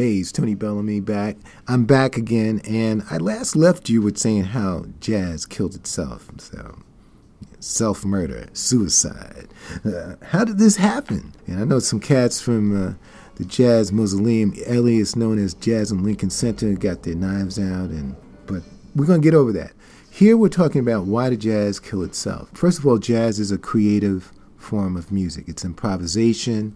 Hey, it's Tony Bellamy back. I'm back again, and I last left you with saying how jazz killed itself. So, self murder, suicide. Uh, how did this happen? And I know some cats from uh, the Jazz Mausoleum, alias known as Jazz at Lincoln Center, got their knives out, and but we're gonna get over that. Here we're talking about why did jazz kill itself. First of all, jazz is a creative form of music. It's improvisation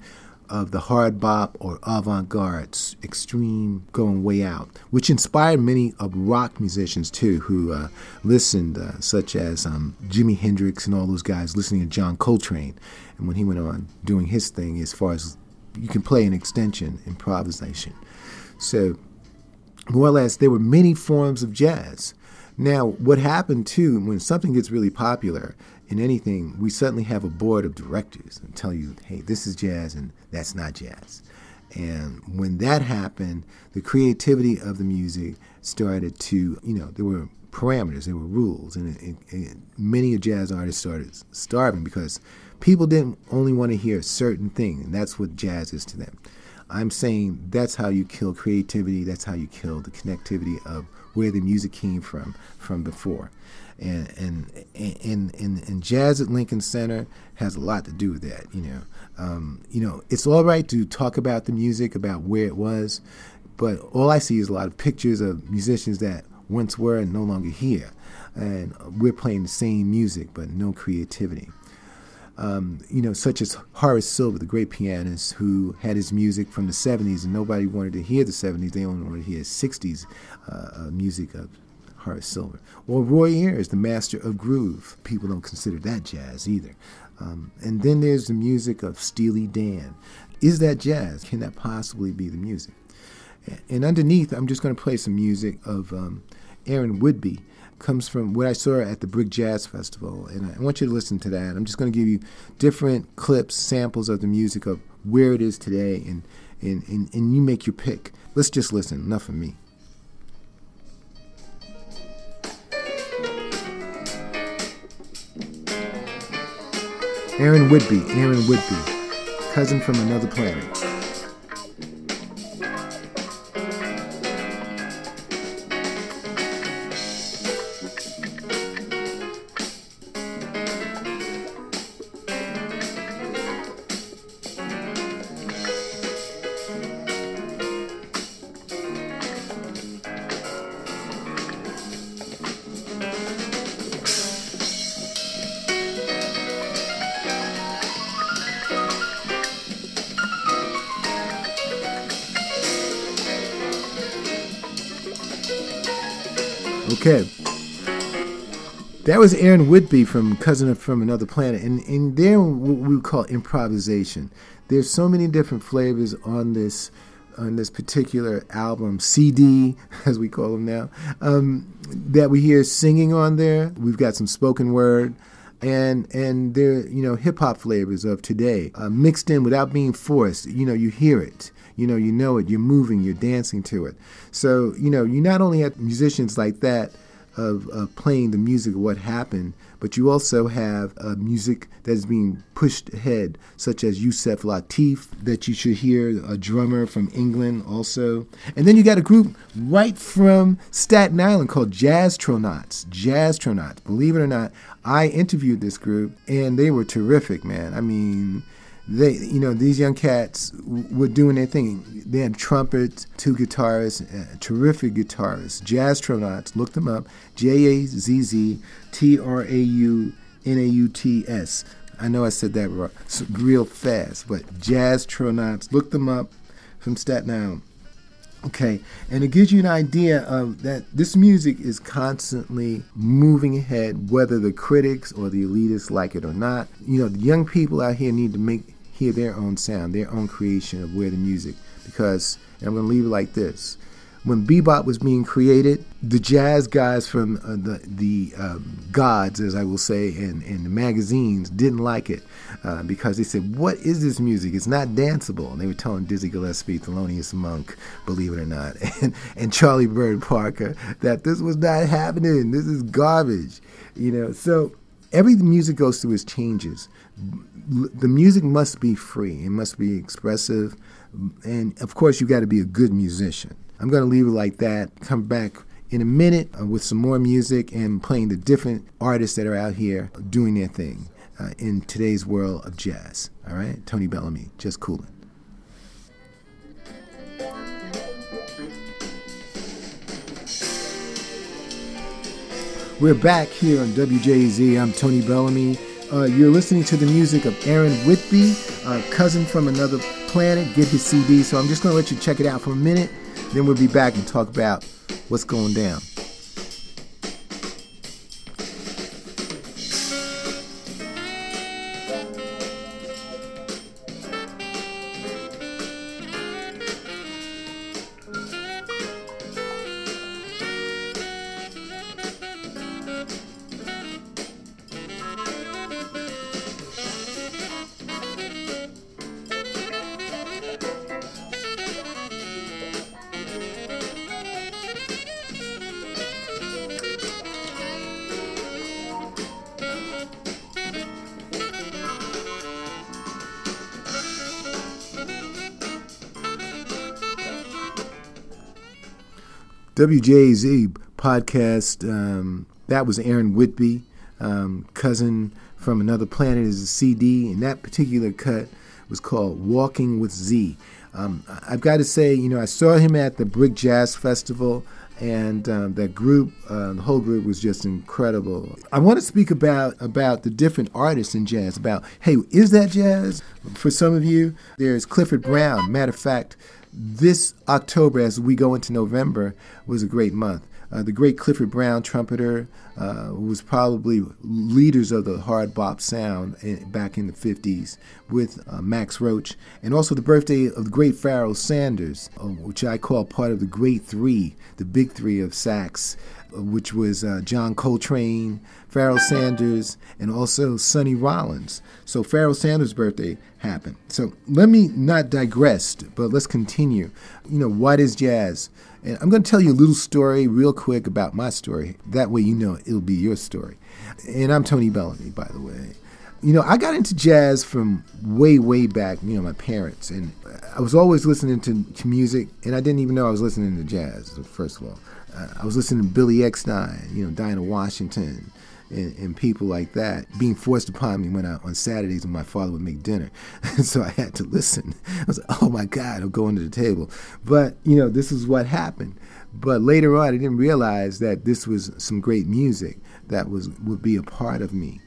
of the hard bop or avant-garde, extreme going way out, which inspired many of rock musicians too, who uh, listened, uh, such as um, Jimi Hendrix and all those guys listening to John Coltrane. And when he went on doing his thing, as far as you can play an extension, improvisation. So, more or less, there were many forms of jazz. Now, what happened too, when something gets really popular in anything, we suddenly have a board of directors and tell you, hey, this is jazz and that's not jazz. And when that happened, the creativity of the music started to, you know, there were parameters, there were rules, and, many jazz artists started starving because people didn't only want to hear a certain thing, and that's what jazz is to them. I'm saying that's how you kill creativity, that's how you kill the connectivity of where the music came from from before. And and and and, and jazz at Lincoln Center has a lot to do with that. You know, um, you know, it's all right to talk about the music, about where it was, but all I see is a lot of pictures of musicians that once were and no longer here, and we're playing the same music but no creativity um, you know, such as Horace Silver, the great pianist who had his music from the 70s, and nobody wanted to hear the 70s, they only wanted to hear 60s uh, uh, music of Horace Silver. Or Roy Ayers, the master of groove. People don't consider that jazz either. Um, and then there's the music of Steely Dan. Is that jazz? Can that possibly be the music? And underneath, I'm just going to play some music of um, Aaron Whitby comes from what I saw at the Brick Jazz Festival, and I want you to listen to that. I'm just going to give you different clips, samples of the music of where it is today, and and, and, and you make your pick. Let's just listen. Enough of me. Aaron Whitby, Aaron Whitby, cousin from another planet. Okay. That was Aaron Whitby from Cousin from Another Planet. And, and there what we call improvisation. There's so many different flavors on this on this particular album, CD, as we call them now, um, that we hear singing on there. We've got some spoken word. And and they're you know hip hop flavors of today uh, mixed in without being forced. You know you hear it, you know, you know it, you're moving, you're dancing to it. So, you know, you not only have musicians like that of, of playing the music of what happened, but you also have uh, music that is being pushed ahead, such as Yusef Lateef, that you should hear, a drummer from England also. And then you got a group right from Staten Island called Jazztronauts. Jazztronauts. Believe it or not, I interviewed this group and they were terrific, man. I mean, they, you know, these young cats were doing their thing. They had trumpets, two guitarists, uh, terrific guitarists, Jazztronauts. Look them up. J A Z Z T R A U N A U T S. I know I said that real fast, but Jazztronauts. Look them up from Staten Island. Okay, and it gives you an idea of that this music is constantly moving ahead, whether the critics or the elitists like it or not. You know, the young people out here need to make hear their own sound, their own creation of where the music. Because, and I'm going to leave it like this. When bebop was being created, the jazz guys from uh, the the um, gods, as I will say, and, and the magazines didn't like it uh, because they said, "What is this music? It's not danceable." And they were telling Dizzy Gillespie, Thelonious Monk, believe it or not, and, and Charlie Bird Parker that this was not happening. This is garbage, you know. So every music goes through its changes the music must be free. It must be expressive, And of course, you got to be a good musician. I'm going to leave it like that. Come back in a minute uh, with some more music and playing the different artists that are out here doing their thing uh, in today's world of jazz. All right? Tony Bellamy, just coolin'. We're back here on WJZ. I'm Tony Bellamy. Uh, you're listening to the music of Aaron Whitby, uh, cousin from another planet. Get his CD. So I'm just going to let you check it out for a minute. Then we'll be back and talk about what's going down. WJZ podcast. Um, that was Aaron Whitby, um, cousin from another planet, is a CD, and that particular cut was called "Walking with Z." Um, I've got to say, you know, I saw him at the Brick Jazz Festival, and um, that group, uh, the whole group, was just incredible. I want to speak about about the different artists in jazz. About hey, is that jazz? For some of you, there's Clifford Brown. Matter of fact, this October, as we go into November, was a great month. Uh, the great Clifford Brown trumpeter uh, was probably leaders of the hard bop sound in, back in the 50s with uh, Max Roach, and also the birthday of the great Pharoah Sanders, uh, which I call part of the great three, the big three of sax, uh, which was uh, John Coltrane, Pharoah Sanders, and also Sonny Rollins. So Pharoah Sanders' birthday happened. So let me not digress, but let's continue. You know, what is jazz? And I'm going to tell you a little story real quick about my story. That way you know it'll be your story. And I'm Tony Bellamy, by the way. You know, I got into jazz from way, way back, you know, my parents. And I was always listening to, to music, and I didn't even know I was listening to jazz, first of all. Uh, I was listening to Billy Eckstine, you know, Dinah Washington, and, and, people like that being forced upon me when I, on Saturdays when my father would make dinner. so I had to listen. I was like, oh my God, I'm going to the table. But, you know, this is what happened. But later on, I didn't realize that this was some great music that was would be a part of me.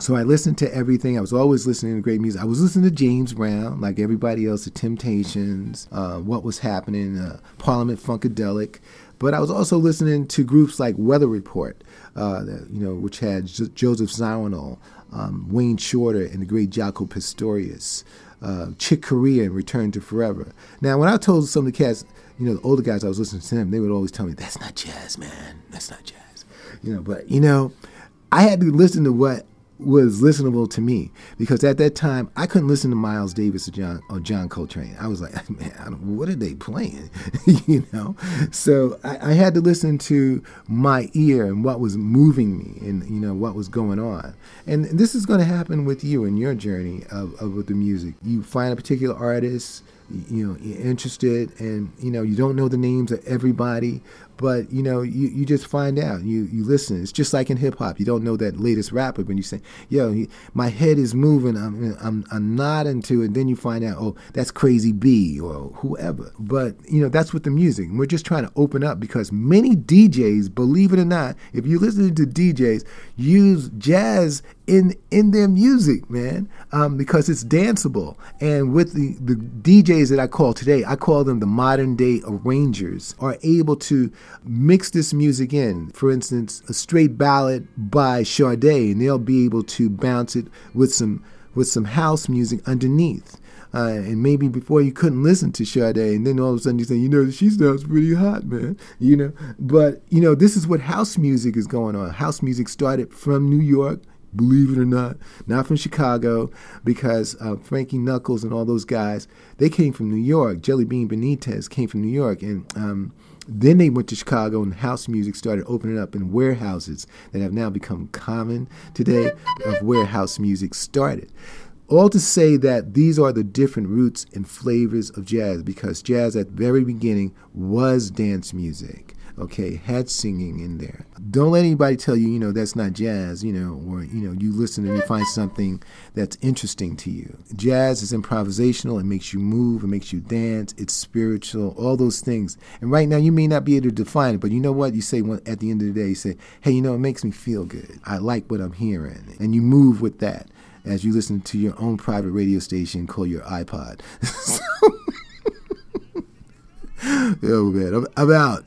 So I listened to everything. I was always listening to great music. I was listening to James Brown, like everybody else, the Temptations, uh, what was happening, uh, Parliament Funkadelic. But I was also listening to groups like Weather Report, uh, you know, which had J- Joseph Zawinul, um, Wayne Shorter, and the great Jaco Pastorius, uh, Chick Corea, and Return to Forever. Now, when I told some of the cats, you know, the older guys I was listening to them, they would always tell me, "That's not jazz, man. That's not jazz." You know, but you know, I had to listen to what was listenable to me because at that time I couldn't listen to Miles Davis or John or John Coltrane. I was like, man, what are they playing? you know, so I, I, had to listen to my ear and what was moving me and you know what was going on. And this is going to happen with you in your journey of, of with the music. You find a particular artist you know you're interested and you know you don't know the names of everybody but you know you, you just find out. You you listen. It's just like in hip-hop you don't know that latest rapper when you say yo he, my head is moving. I'm, I'm i'm nodding to it. Then you find out oh that's crazy b or whoever. But you know that's with the music. We're just trying to open up because many djs believe it or not if you listen to djs use jazz in in their music man um, because it's danceable and with the the djs that i call today i call them the modern day arrangers are able to mix this music in. For instance, a straight ballad by Sade, and they'll be able to bounce it with some with some house music underneath. Uh, and maybe before you couldn't listen to Sade, and then all of a sudden you say, you know, she sounds pretty hot, man. You know, but you know, this is what house music is going on. House music started from New York, believe it or not, not from Chicago, because uh, Frankie Knuckles and all those guys, they came from New York. Jelly Bean Benitez came from New York, and um, then they went to Chicago and house music started opening up in warehouses that have now become common today of where house music started. all to say that these are the different roots and flavors of jazz because jazz at the very beginning was dance music okay, had singing in there. Don't let anybody tell you, you know, that's not jazz, you know, or, you know, you listen and you find something that's interesting to you. Jazz is improvisational, it makes you move, it makes you dance, it's spiritual, all those things. And right now, you may not be able to define it, but you know what? You say at the end of the day, you say, hey, you know, it makes me feel good. I like what I'm hearing. And you move with that as you listen to your own private radio station called your iPod. oh, man, I'm, I'm out.